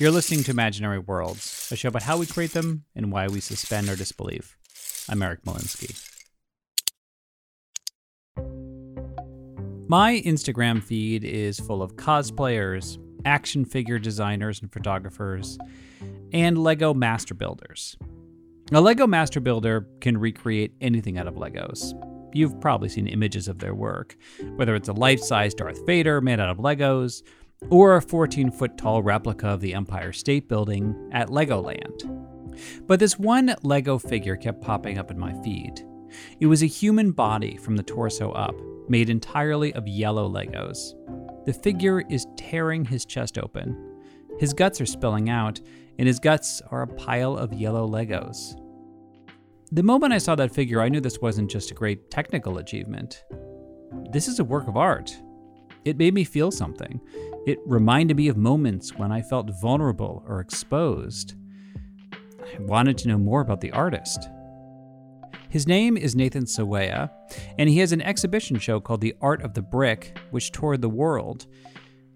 You're listening to Imaginary Worlds, a show about how we create them and why we suspend our disbelief. I'm Eric Molinsky. My Instagram feed is full of cosplayers, action figure designers and photographers, and Lego master builders. A Lego master builder can recreate anything out of Legos. You've probably seen images of their work, whether it's a life size Darth Vader made out of Legos, or a 14 foot tall replica of the Empire State Building at Legoland. But this one Lego figure kept popping up in my feed. It was a human body from the torso up, made entirely of yellow Legos. The figure is tearing his chest open. His guts are spilling out, and his guts are a pile of yellow Legos. The moment I saw that figure, I knew this wasn't just a great technical achievement. This is a work of art. It made me feel something. It reminded me of moments when I felt vulnerable or exposed. I wanted to know more about the artist. His name is Nathan Sawaya, and he has an exhibition show called The Art of the Brick, which toured the world.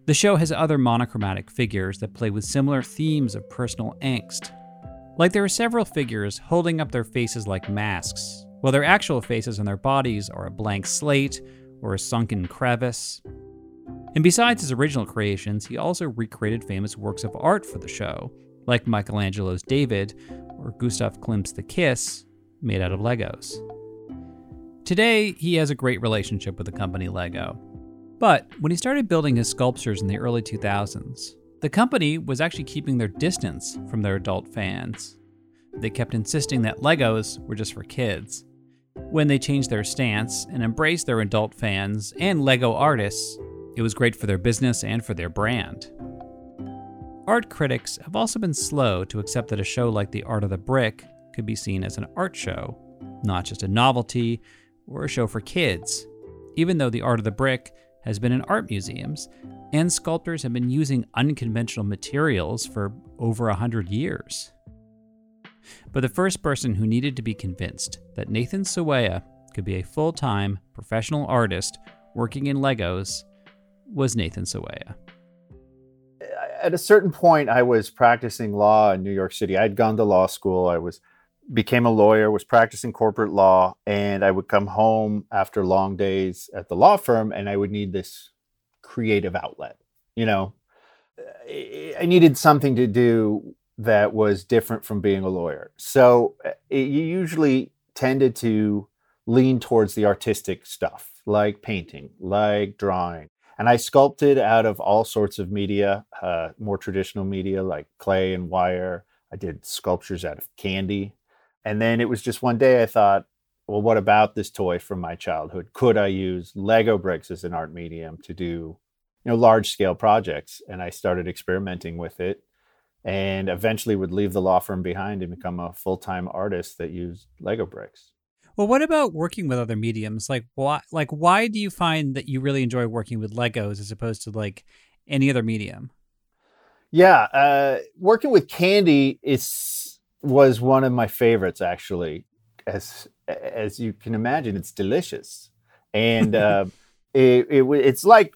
The show has other monochromatic figures that play with similar themes of personal angst. Like there are several figures holding up their faces like masks, while their actual faces and their bodies are a blank slate or a sunken crevice. And besides his original creations, he also recreated famous works of art for the show, like Michelangelo's David or Gustav Klimt's The Kiss, made out of Legos. Today, he has a great relationship with the company Lego. But when he started building his sculptures in the early 2000s, the company was actually keeping their distance from their adult fans. They kept insisting that Legos were just for kids. When they changed their stance and embraced their adult fans and Lego artists, it was great for their business and for their brand. Art critics have also been slow to accept that a show like The Art of the Brick could be seen as an art show, not just a novelty or a show for kids, even though The Art of the Brick has been in art museums and sculptors have been using unconventional materials for over a hundred years. But the first person who needed to be convinced that Nathan Sawaya could be a full time professional artist working in Legos was Nathan Sawaya. At a certain point, I was practicing law in New York City. I'd gone to law school. I was became a lawyer, was practicing corporate law, and I would come home after long days at the law firm, and I would need this creative outlet. You know, I needed something to do that was different from being a lawyer. So it, you usually tended to lean towards the artistic stuff, like painting, like drawing. And I sculpted out of all sorts of media, uh, more traditional media like clay and wire. I did sculptures out of candy. And then it was just one day I thought, well, what about this toy from my childhood? Could I use Lego bricks as an art medium to do, you know, large scale projects? And I started experimenting with it and eventually would leave the law firm behind and become a full time artist that used Lego bricks. Well, what about working with other mediums? Like why like why do you find that you really enjoy working with Legos as opposed to like any other medium? Yeah, uh, working with candy is was one of my favorites actually. As as you can imagine, it's delicious, and uh, it, it it's like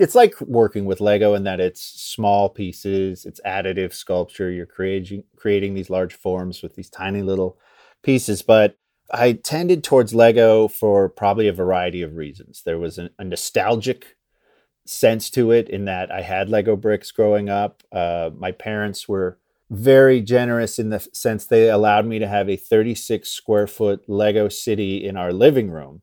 it's like working with Lego in that it's small pieces, it's additive sculpture. You're creating creating these large forms with these tiny little pieces, but I tended towards Lego for probably a variety of reasons. There was a, a nostalgic sense to it in that I had Lego bricks growing up. Uh, my parents were very generous in the sense they allowed me to have a 36 square foot Lego city in our living room,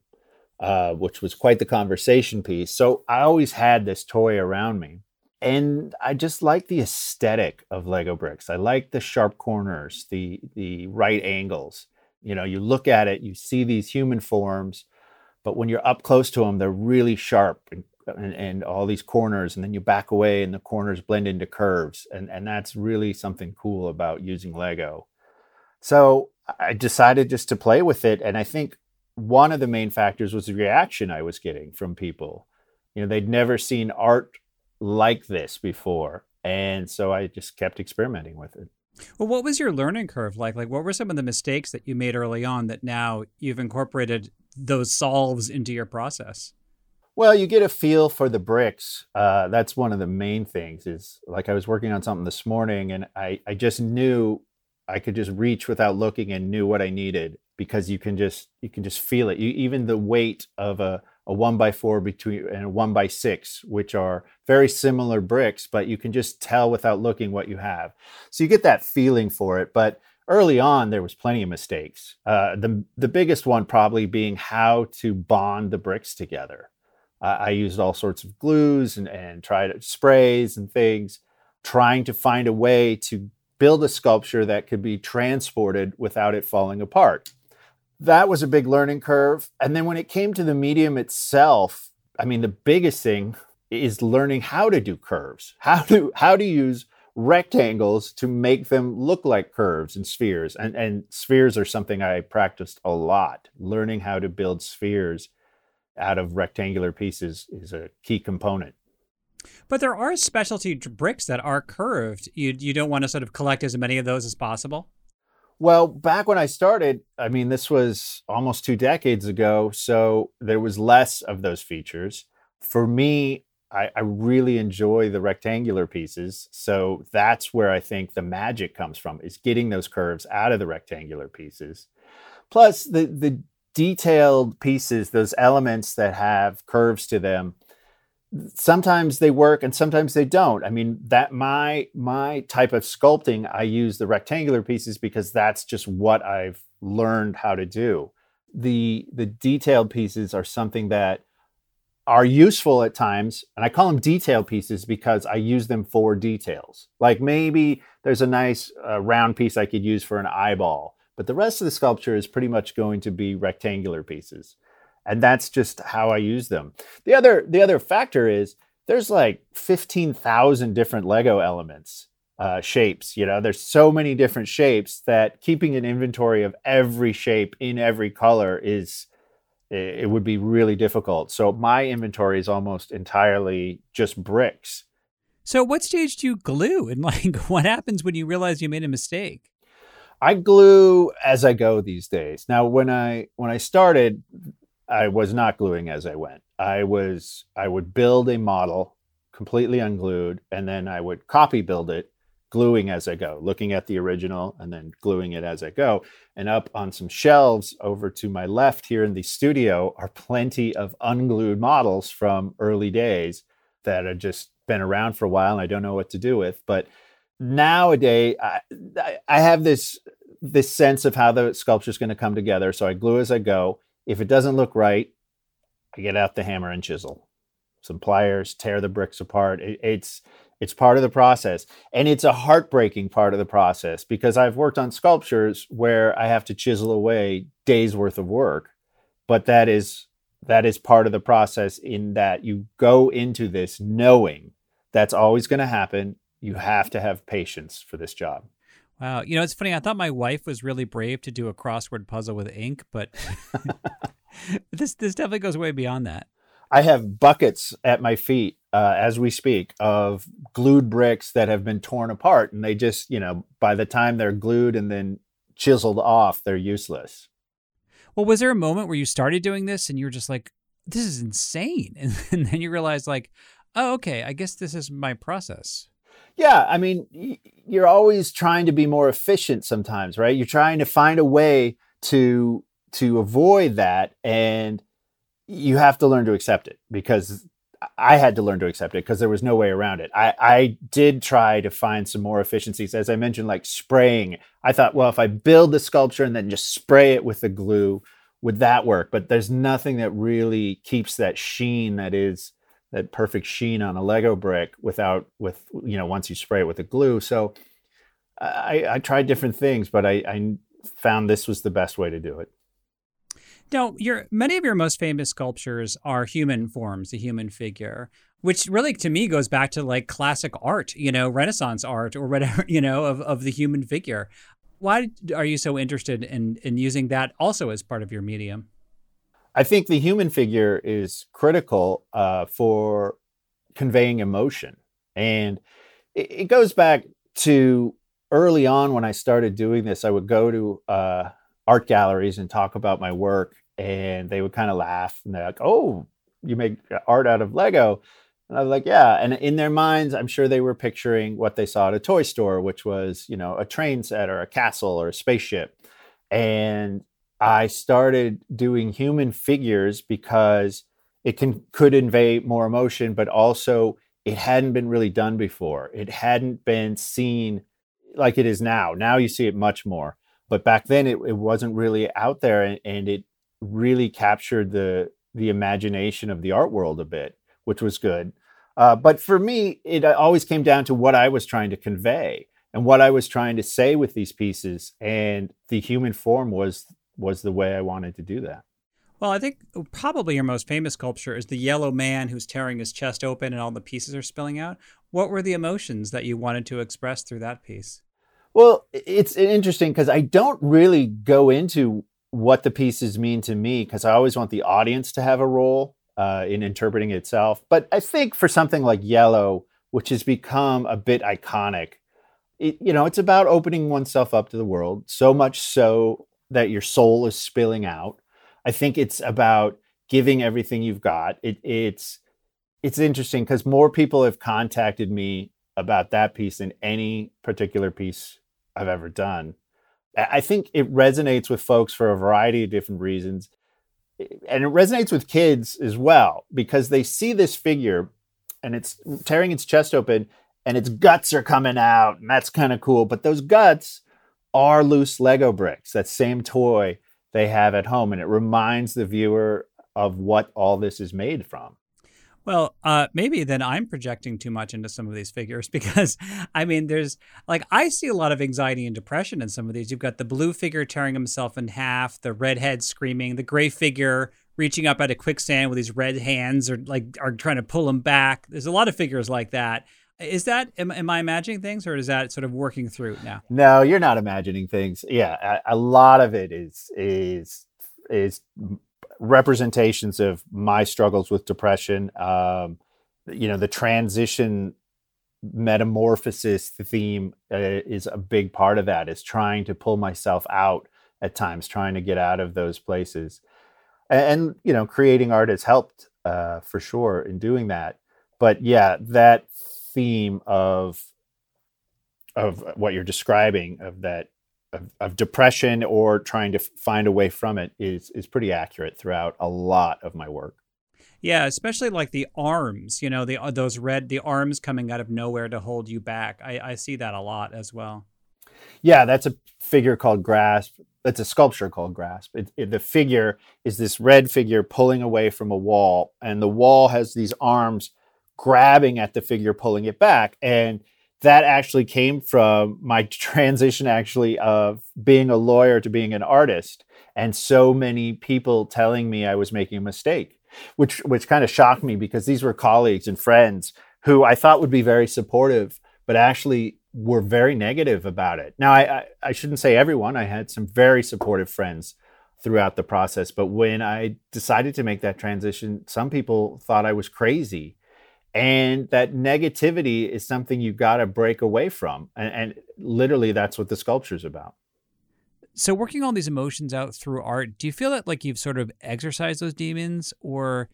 uh, which was quite the conversation piece. So I always had this toy around me. And I just like the aesthetic of Lego bricks. I like the sharp corners, the the right angles. You know, you look at it, you see these human forms, but when you're up close to them, they're really sharp and and, and, all these corners and then you back away and the corners blend into curves and, and that's really something cool about using lego. So i decided just to play with it and i think one of the main factors was the reaction i was getting from people. You know they'd never seen art like this before and so i just kept experimenting with it well what was your learning curve like like what were some of the mistakes that you made early on that now you've incorporated those solves into your process well, you get a feel for the bricks. Uh, that's one of the main things. Is like I was working on something this morning, and I I just knew I could just reach without looking and knew what I needed because you can just you can just feel it. You, even the weight of a a one by four between and a one by six, which are very similar bricks, but you can just tell without looking what you have. So you get that feeling for it. But early on, there was plenty of mistakes. Uh, the the biggest one probably being how to bond the bricks together. Uh, I used all sorts of glues and, and tried sprays and things, trying to find a way to build a sculpture that could be transported without it falling apart. That was a big learning curve. And then when it came to the medium itself, I mean, the biggest thing is learning how to do curves, how to how to use rectangles to make them look like curves and spheres. And, and spheres are something I practiced a lot, learning how to build spheres out of rectangular pieces is a key component. But there are specialty bricks that are curved. You you don't want to sort of collect as many of those as possible. Well, back when I started, I mean, this was almost two decades ago, so there was less of those features. For me, I, I really enjoy the rectangular pieces, so that's where I think the magic comes from: is getting those curves out of the rectangular pieces. Plus, the the detailed pieces, those elements that have curves to them, sometimes they work and sometimes they don't. I mean, that my my type of sculpting, I use the rectangular pieces because that's just what I've learned how to do. The the detailed pieces are something that are useful at times, and I call them detail pieces because I use them for details. Like maybe there's a nice uh, round piece I could use for an eyeball but the rest of the sculpture is pretty much going to be rectangular pieces. And that's just how I use them. The other the other factor is there's like 15,000 different Lego elements, uh, shapes. You know, there's so many different shapes that keeping an inventory of every shape in every color is it would be really difficult. So my inventory is almost entirely just bricks. So what stage do you glue and like what happens when you realize you made a mistake? I glue as I go these days. Now, when I when I started, I was not gluing as I went. I was I would build a model completely unglued, and then I would copy build it, gluing as I go, looking at the original and then gluing it as I go. And up on some shelves over to my left here in the studio are plenty of unglued models from early days that have just been around for a while and I don't know what to do with. But nowadays I, I have this this sense of how the sculpture is going to come together. So I glue as I go. If it doesn't look right, I get out the hammer and chisel, some pliers, tear the bricks apart. It, it's it's part of the process, and it's a heartbreaking part of the process because I've worked on sculptures where I have to chisel away days worth of work, but that is that is part of the process in that you go into this knowing that's always going to happen you have to have patience for this job. Wow. You know, it's funny. I thought my wife was really brave to do a crossword puzzle with ink, but this this definitely goes way beyond that. I have buckets at my feet uh, as we speak of glued bricks that have been torn apart, and they just, you know, by the time they're glued and then chiseled off, they're useless. Well, was there a moment where you started doing this and you were just like, "This is insane," and, and then you realized, like, "Oh, okay, I guess this is my process." Yeah, I mean, you're always trying to be more efficient sometimes, right? You're trying to find a way to to avoid that and you have to learn to accept it because I had to learn to accept it because there was no way around it. I, I did try to find some more efficiencies. As I mentioned, like spraying. I thought, well, if I build the sculpture and then just spray it with the glue, would that work? But there's nothing that really keeps that sheen that is that perfect sheen on a Lego brick without with you know once you spray it with the glue. So I, I tried different things, but I, I found this was the best way to do it. Now, your many of your most famous sculptures are human forms, the human figure, which really to me goes back to like classic art, you know, Renaissance art or whatever, you know, of, of the human figure. Why are you so interested in in using that also as part of your medium? I think the human figure is critical uh, for conveying emotion, and it, it, goes back to early on when I started doing this. I would go to uh, art galleries and talk about my work, and they would kind of laugh and they're like, "Oh, you make art out of Lego." And I was like, yeah. And in their minds, I'm sure they were picturing what they saw at a toy store, which was, you know, a train set or a castle or a spaceship. And I started doing human figures because it can could convey more emotion, but also it hadn't been really done before. It hadn't been seen like it is now. Now you see it much more. But back then it, it wasn't really out there and, and it really captured the the imagination of the art world a bit, which was good. Uh, but for me, it always came down to what I was trying to convey and what I was trying to say with these pieces. And the human form was was the way I wanted to do that. Well, I think probably your most famous sculpture is the yellow man who's tearing his chest open and all the pieces are spilling out. What were the emotions that you wanted to express through that piece? Well, it's interesting because I don't really go into what the pieces mean to me because I always want the audience to have a role uh, in interpreting itself. But I think for something like Yellow, which has become a bit iconic, it, you know, it's about opening oneself up to the world. So much so that your soul is spilling out. I think it's about giving everything you've got. It, it's it's interesting because more people have contacted me about that piece than any particular piece I've ever done. I think it resonates with folks for a variety of different reasons. And it resonates with kids as well because they see this figure and it's tearing its chest open and its guts are coming out and that's kind of cool. But those guts are loose Lego bricks, that same toy they have at home. And it reminds the viewer of what all this is made from. Well, uh, maybe then I'm projecting too much into some of these figures because, I mean, there's like I see a lot of anxiety and depression in some of these. You've got the blue figure tearing himself in half, the redhead screaming, the gray figure reaching up at a quicksand with his red hands or like are trying to pull him back. There's a lot of figures like that. Is that am, am, I imagining things, or is that sort of working through now? No, you're not imagining things. Yeah, a, a lot of it is is is representations of my struggles with depression. Um, you know, the transition metamorphosis theme uh, is a big part of that. Is trying to pull myself out at times, trying to get out of those places, and, and you know, creating art has helped uh, for sure in doing that. But yeah, that theme of of what you're describing of that of, of, depression or trying to find a way from it is is pretty accurate throughout a lot of my work. Yeah, especially like the arms, you know, the uh, those red the arms coming out of nowhere to hold you back. I, I see that a lot as well. Yeah, that's a figure called Grasp. That's a sculpture called Grasp. It, it, the figure is this red figure pulling away from a wall, and the wall has these arms grabbing at the figure, pulling it back. And that actually came from my transition, actually, of being a lawyer to being an artist. And so many people telling me I was making a mistake, which, which kind of shocked me because these were colleagues and friends who I thought would be very supportive, but actually were very negative about it. Now, I, I, I shouldn't say everyone, I had some very supportive friends throughout the process. But when I decided to make that transition, some people thought I was crazy and that negativity is something you got to break away from and, and, literally that's what the sculpture is about. So working all these emotions out through art do you feel that like you've sort of exercised those demons or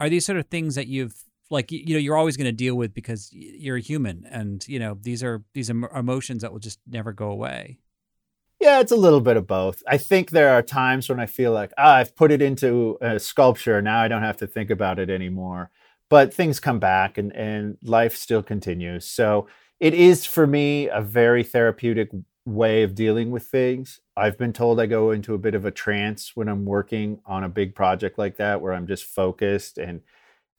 are these sort of things that you've like you know you're always going to deal with because you're a human and you know these are these are emotions that will just never go away? Yeah it's a little bit of both. I think there are times when i feel like ah, i've put it into a sculpture now i don't have to think about it anymore but things come back and, and life still continues. So it is for me a very therapeutic way of dealing with things. I've been told I go into a bit of a trance when I'm working on a big project like that where I'm just focused and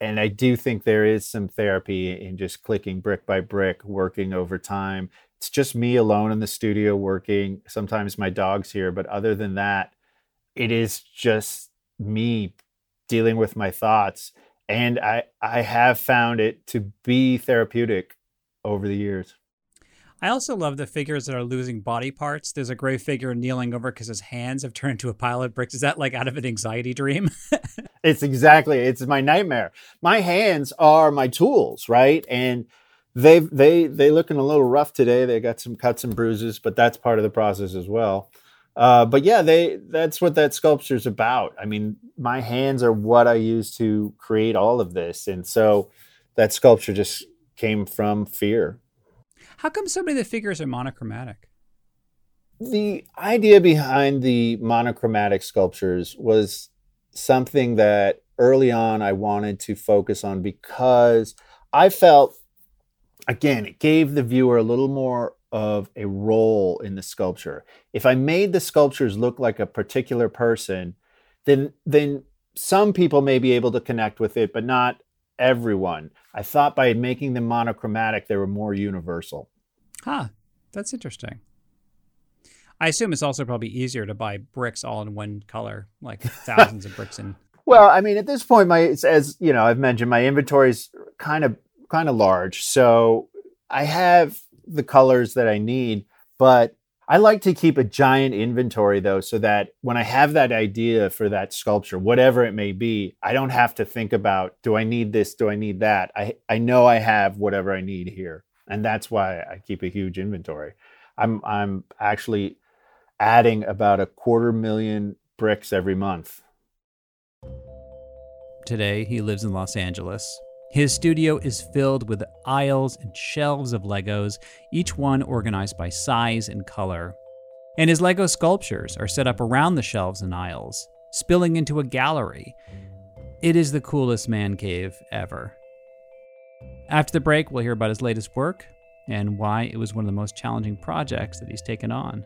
and I do think there is some therapy in just clicking brick by brick, working over time. It's just me alone in the studio working. Sometimes my dog's here, but other than that, it is just me dealing with my thoughts. And I I have found it to be therapeutic over the years. I also love the figures that are losing body parts. There's a gray figure kneeling over because his hands have turned into a pile of bricks. Is that like out of an anxiety dream? it's exactly. It's my nightmare. My hands are my tools, right? And they they they looking a little rough today. They got some cuts and bruises, but that's part of the process as well. Uh, but yeah, they that's what that sculpture's about. I mean, my hands are what I use to create all of this, and so that sculpture just came from fear. How come so many of the figures are monochromatic? The idea behind the monochromatic sculptures was something that early on I wanted to focus on because I felt, again, it gave the viewer a little more of a role in the sculpture. If I made the sculptures look like a particular person, then then some people may be able to connect with it, but not everyone. I thought by making them monochromatic, they were more universal. Huh, that's interesting. I assume it's also probably easier to buy bricks all in one color, like thousands of bricks in. Well, I mean, at this point, my as you know, I've mentioned my inventory is kind of kind of large, so I have the colors that I need, but I like to keep a giant inventory though, so that when I have that idea for that sculpture, whatever it may be, I don't have to think about do I need this, do I need that. I, I know I have whatever I need here. And that's why I keep a huge inventory. I'm I'm actually adding about a quarter million bricks every month. Today he lives in Los Angeles his studio is filled with aisles and shelves of Legos, each one organized by size and color. And his Lego sculptures are set up around the shelves and aisles, spilling into a gallery. It is the coolest man cave ever. After the break, we'll hear about his latest work and why it was one of the most challenging projects that he's taken on.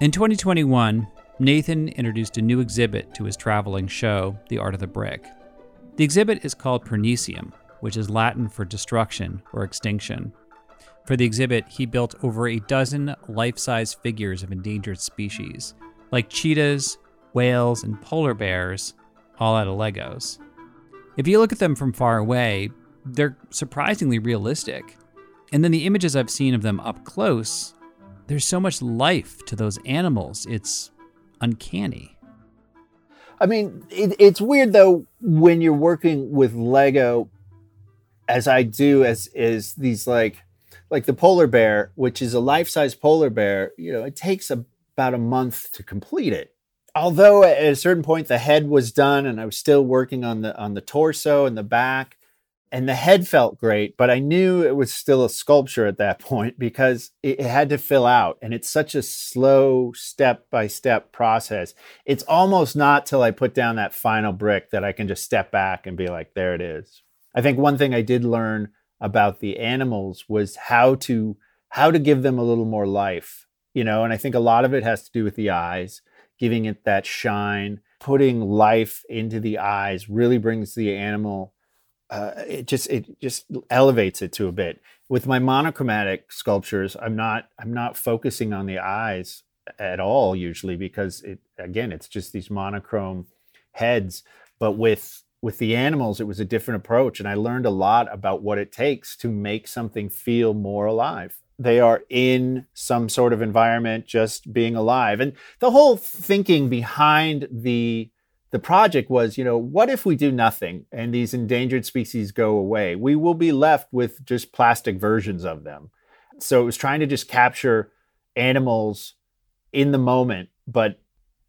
In 2021, Nathan introduced a new exhibit to his traveling show, The Art of the Brick. The exhibit is called Pernicium, which is Latin for destruction or extinction. For the exhibit, he built over a dozen life size figures of endangered species, like cheetahs, whales, and polar bears, all out of Legos. If you look at them from far away, they're surprisingly realistic. And then the images I've seen of them up close there's so much life to those animals. It's uncanny. I mean, it, it's weird though when you're working with Lego, as I do, as is these like, like the polar bear, which is a life-size polar bear. You know, it takes about a month to complete it. Although at a certain point the head was done, and I was still working on the on the torso and the back, and the head felt great, but I knew it was still a sculpture at that point because it had to fill out. And it's such a slow step by step process. It's almost not till I put down that final brick that I can just step back and be like, there it is. I think one thing I did learn about the animals was how to how to give them a little more life, you know, and I think a lot of it has to do with the eyes, giving it that shine, putting life into the eyes really brings the animal uh, it just it just elevates it to a bit. With my monochromatic sculptures, I'm not I'm not focusing on the eyes at all usually because it again it's just these monochrome heads. But with with the animals, it was a different approach, and I learned a lot about what it takes to make something feel more alive. they are in some sort of environment just being alive and the whole thinking behind the the project was you know what if we do nothing and these endangered species go away? We will be left with just plastic versions of them. So it was trying to just capture animals in the moment but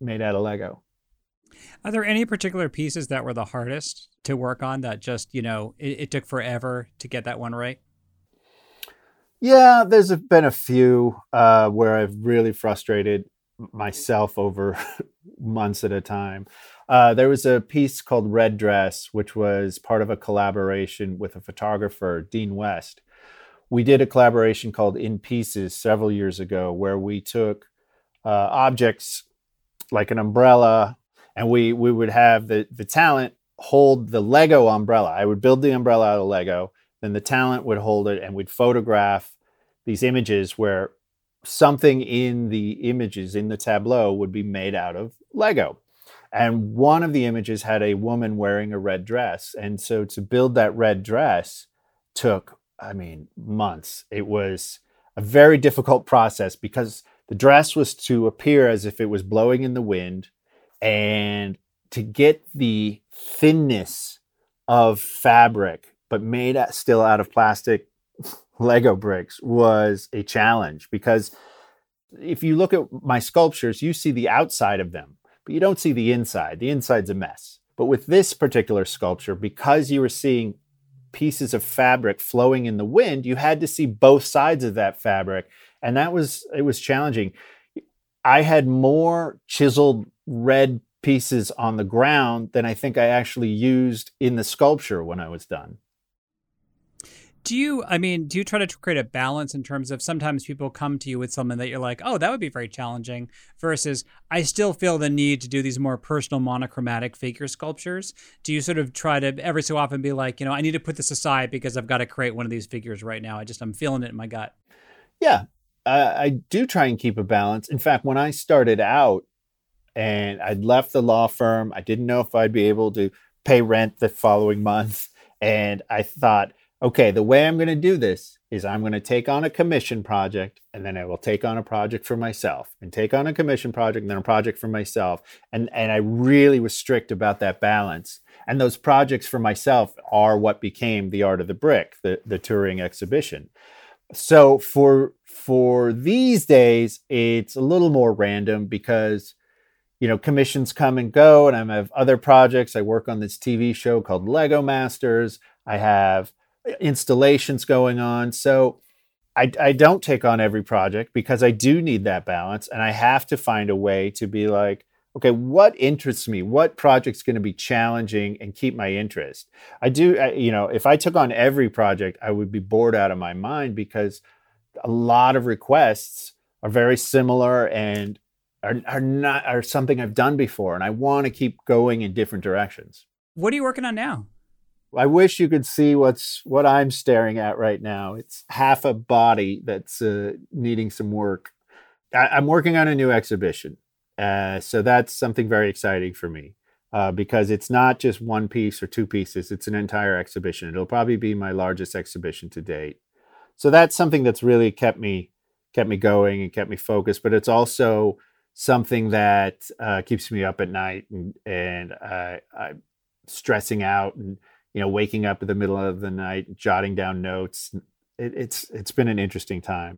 made out of lego. Are there any particular pieces that were the hardest to work on that just you know it, it took forever to get that one right? Yeah, there's been a few uh, where I've really frustrated myself over months at a time. Uh, there was a piece called Red Dress, which was part of a collaboration with a photographer, Dean West. We did a collaboration called In Pieces several years ago, where we took uh, objects like an umbrella, and we we would have the the talent hold the Lego umbrella. I would build the umbrella out of Lego, then the talent would hold it and we'd photograph these images where something in the images in the tableau would be made out of Lego. And one of the images had a woman wearing a red dress. And so to build that red dress took, I mean, months. It was a very difficult process because the dress was to appear as if it was blowing in the wind and to get the thinness of fabric but made still out of plastic Lego bricks was a challenge because if you look at my sculptures, you see the outside of them, but you don't see the inside. The inside's a mess. But with this particular sculpture, because you were seeing pieces of fabric flowing in the wind, you had to see both sides of that fabric. And that was, it was challenging. I had more chiseled red pieces on the ground than I think I actually used in the sculpture when I was done do you i mean do you try to create a balance in terms of sometimes people come to you with something that you're like oh that would be very challenging versus i still feel the need to do these more personal monochromatic figure sculptures. Do you sort of try to every so often be like you know i need to put this aside because i've got to create one of these figures right now. I just i'm feeling it in my gut. Yeah i do try and keep a balance. In fact when i started out and i'd left the law firm i didn't know if i'd be able to pay rent the following month and i thought okay, the way I'm going to do this is I'm going to take on a commission project and then I will take on a project for myself and take on a commission project and then a project for myself. And, and I really was strict about that balance. And those projects for myself are what became the art of the brick, the, the touring exhibition. So for for these days, it's a little more random because you know commissions come and go, and I have other projects. I work on this TV show called Lego Masters. I have installations going on. So I, I don't take on every project because I do need that balance. And I have to find a way to be like, okay, what interests me? What project's going to be challenging and keep my interest? I do, you know, if I took on every project, I would be bored out of my mind because a lot of requests are very similar and are, are not are something I've done before, and I want to keep going in different directions. What are you working on now? I wish you could see what's what I'm staring at right now. It's half a body that's uh, needing some work. I, am working on a new exhibition, uh, so that's something very exciting for me uh, because it's not just one piece or two pieces; it's an entire exhibition. It'll probably be my largest exhibition to date. So that's something that's really kept me kept me going and kept me focused. But it's also something that uh, keeps me up at night and and I'm stressing out and you know, waking up in the middle of the night, jotting down notes. It, it's it's been an interesting time.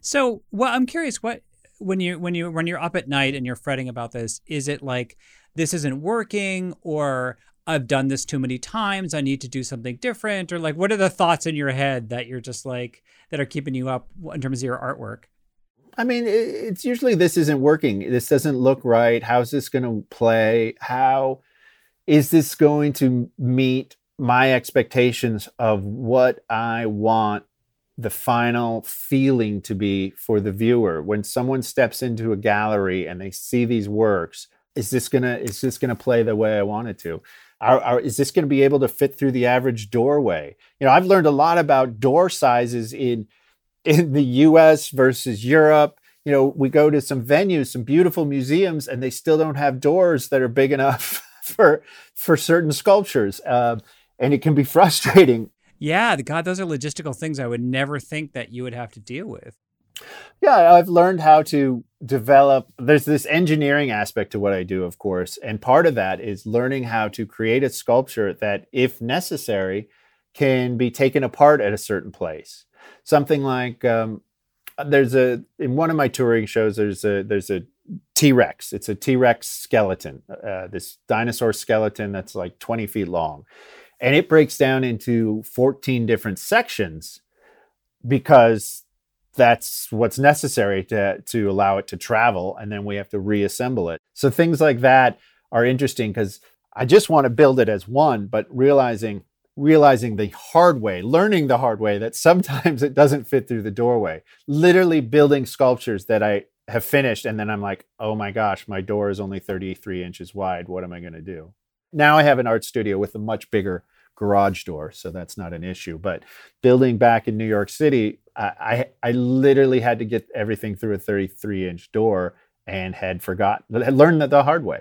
So, well, I'm curious what when you when you when you're up at night and you're fretting about this, is it like this isn't working or I've done this too many times, I need to do something different or like what are the thoughts in your head that you're just like that are keeping you up in terms of your artwork? I mean, it's usually this isn't working. This doesn't look right. How's this going to play? How is this going to meet my expectations of what I want the final feeling to be for the viewer? When someone steps into a gallery and they see these works is this gonna is this gonna play the way i want it to? Are, are, is this to be able to fit through the average doorway? You know i've learned a lot about door sizes in in the us versus europe. You know we go to some venues some beautiful museums and they still don't have doors that are big enough for for certain sculptures, uh, and it can be frustrating. Yeah, God, those are logistical things I would never think that you would have to deal with. Yeah, I've learned how to develop. There's this engineering aspect to what I do, of course. And part of that is learning how to create a sculpture that, if necessary, can be taken apart at a certain place. Something like um, there's a in one of my touring shows. There's a there's a T Rex. It's a T Rex skeleton. Uh, this dinosaur skeleton that's like 20 feet long, and it breaks down into 14 different sections because that's what's necessary to to allow it to travel and then we have to reassemble it so things like that are interesting because i just want to build it as one but realizing realizing the hard way learning the hard way that sometimes it doesn't fit through the doorway literally building sculptures that i have finished and then i'm like oh my gosh my door is only 33 inches wide what am i going to do now i have an art studio with a much bigger garage door, so that's not an issue. But building back in New York City, I, I, I literally had to get everything through a 33 inch door and had forgotten, had learned that the hard way.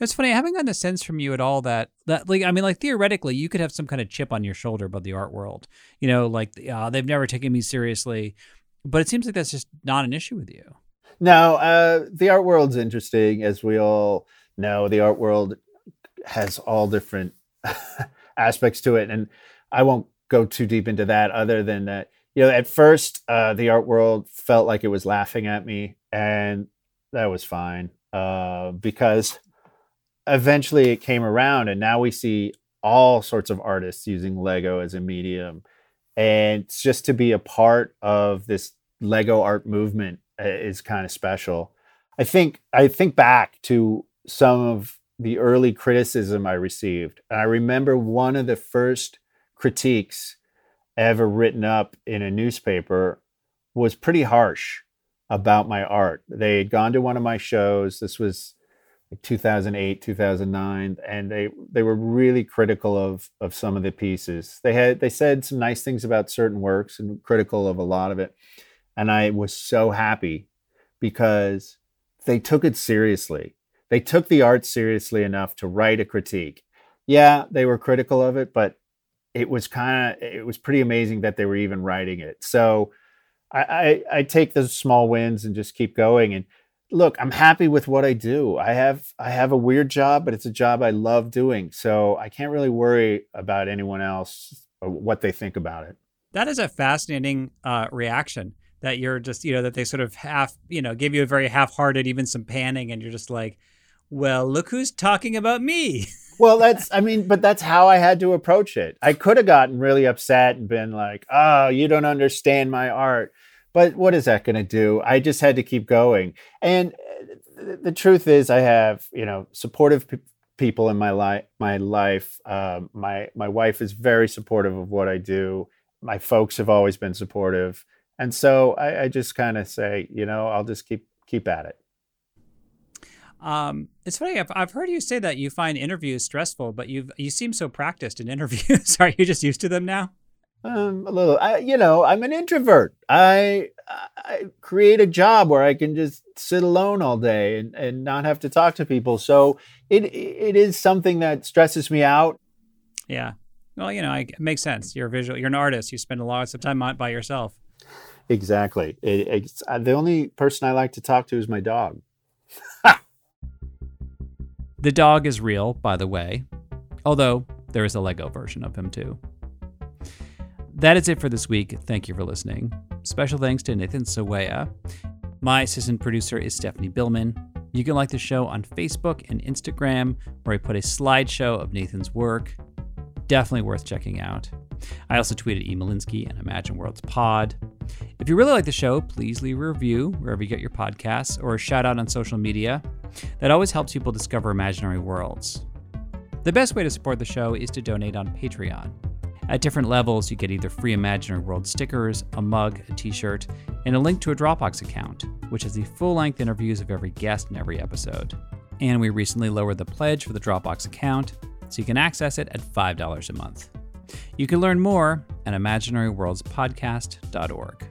It's funny. I haven't gotten a sense from you at all that that like I mean, like theoretically, you could have some kind of chip on your shoulder about the art world. You know, like uh, they've never taken me seriously, but it seems like that's just not an issue with you. No, uh, the art world's interesting, as we all know. The art world has all different aspects to it, and I won't go too deep into that. Other than that, you know, at first uh, the art world felt like it was laughing at me, and that was fine uh, because eventually it came around, and now we see all sorts of artists using Lego as a medium, and just to be a part of this Lego art movement uh, is kind of special. I think I think back to some of the early criticism I received. And I remember one of the first critiques ever written up in a newspaper was pretty harsh about my art. They had gone to one of my shows. This was like 2008, 2009, and they they were really critical of of some of the pieces. They had they said some nice things about certain works and critical of a lot of it. And I was so happy because they took it seriously they took the art seriously enough to write a critique. Yeah, they were critical of it, but it was kind of it was pretty amazing that they were even writing it. So I, I, I take those small wins and just keep going. And look, I'm happy with what I do. I have I have a weird job, but it's a job I love doing. So I can't really worry about anyone else or what they think about it. That is a fascinating uh, reaction that you're just you know that they sort of half you know give you a very half-hearted even some panning and you're just like well, look who's talking about me. well, that's, I mean, but that's how I had to approach it. I could have gotten really upset and been like, oh, you don't understand my art. But what is that going to do? I just had to keep going. And uh, the truth is, I have, you know, supportive people in my life. My life, um, my my wife is very supportive of what I do. My folks have always been supportive, and so I, I just kind of say, you know, I'll just keep keep at it. Um, it's funny. I've, I've heard you say that you find interviews stressful, but you you seem so practiced in interviews. Are you just used to them now? Um, a little. I, you know, I'm an introvert. I I create a job where I can just sit alone all day and, and not have to talk to people. So it it is something that stresses me out. Yeah. Well, you know, it makes sense. You're a visual. You're an artist. You spend a lot of time by yourself. Exactly. It, it's, uh, the only person I like to talk to is my dog. The dog is real, by the way, although there is a Lego version of him too. That is it for this week. Thank you for listening. Special thanks to Nathan Sawaya. My assistant producer is Stephanie Billman. You can like the show on Facebook and Instagram, where I put a slideshow of Nathan's work. Definitely worth checking out. I also tweeted E. Molinsky and Imagine Worlds Pod. If you really like the show, please leave a review wherever you get your podcasts or a shout out on social media. That always helps people discover imaginary worlds. The best way to support the show is to donate on Patreon. At different levels, you get either free Imaginary World stickers, a mug, a t shirt, and a link to a Dropbox account, which has the full length interviews of every guest in every episode. And we recently lowered the pledge for the Dropbox account, so you can access it at $5 a month. You can learn more at imaginaryworldspodcast.org.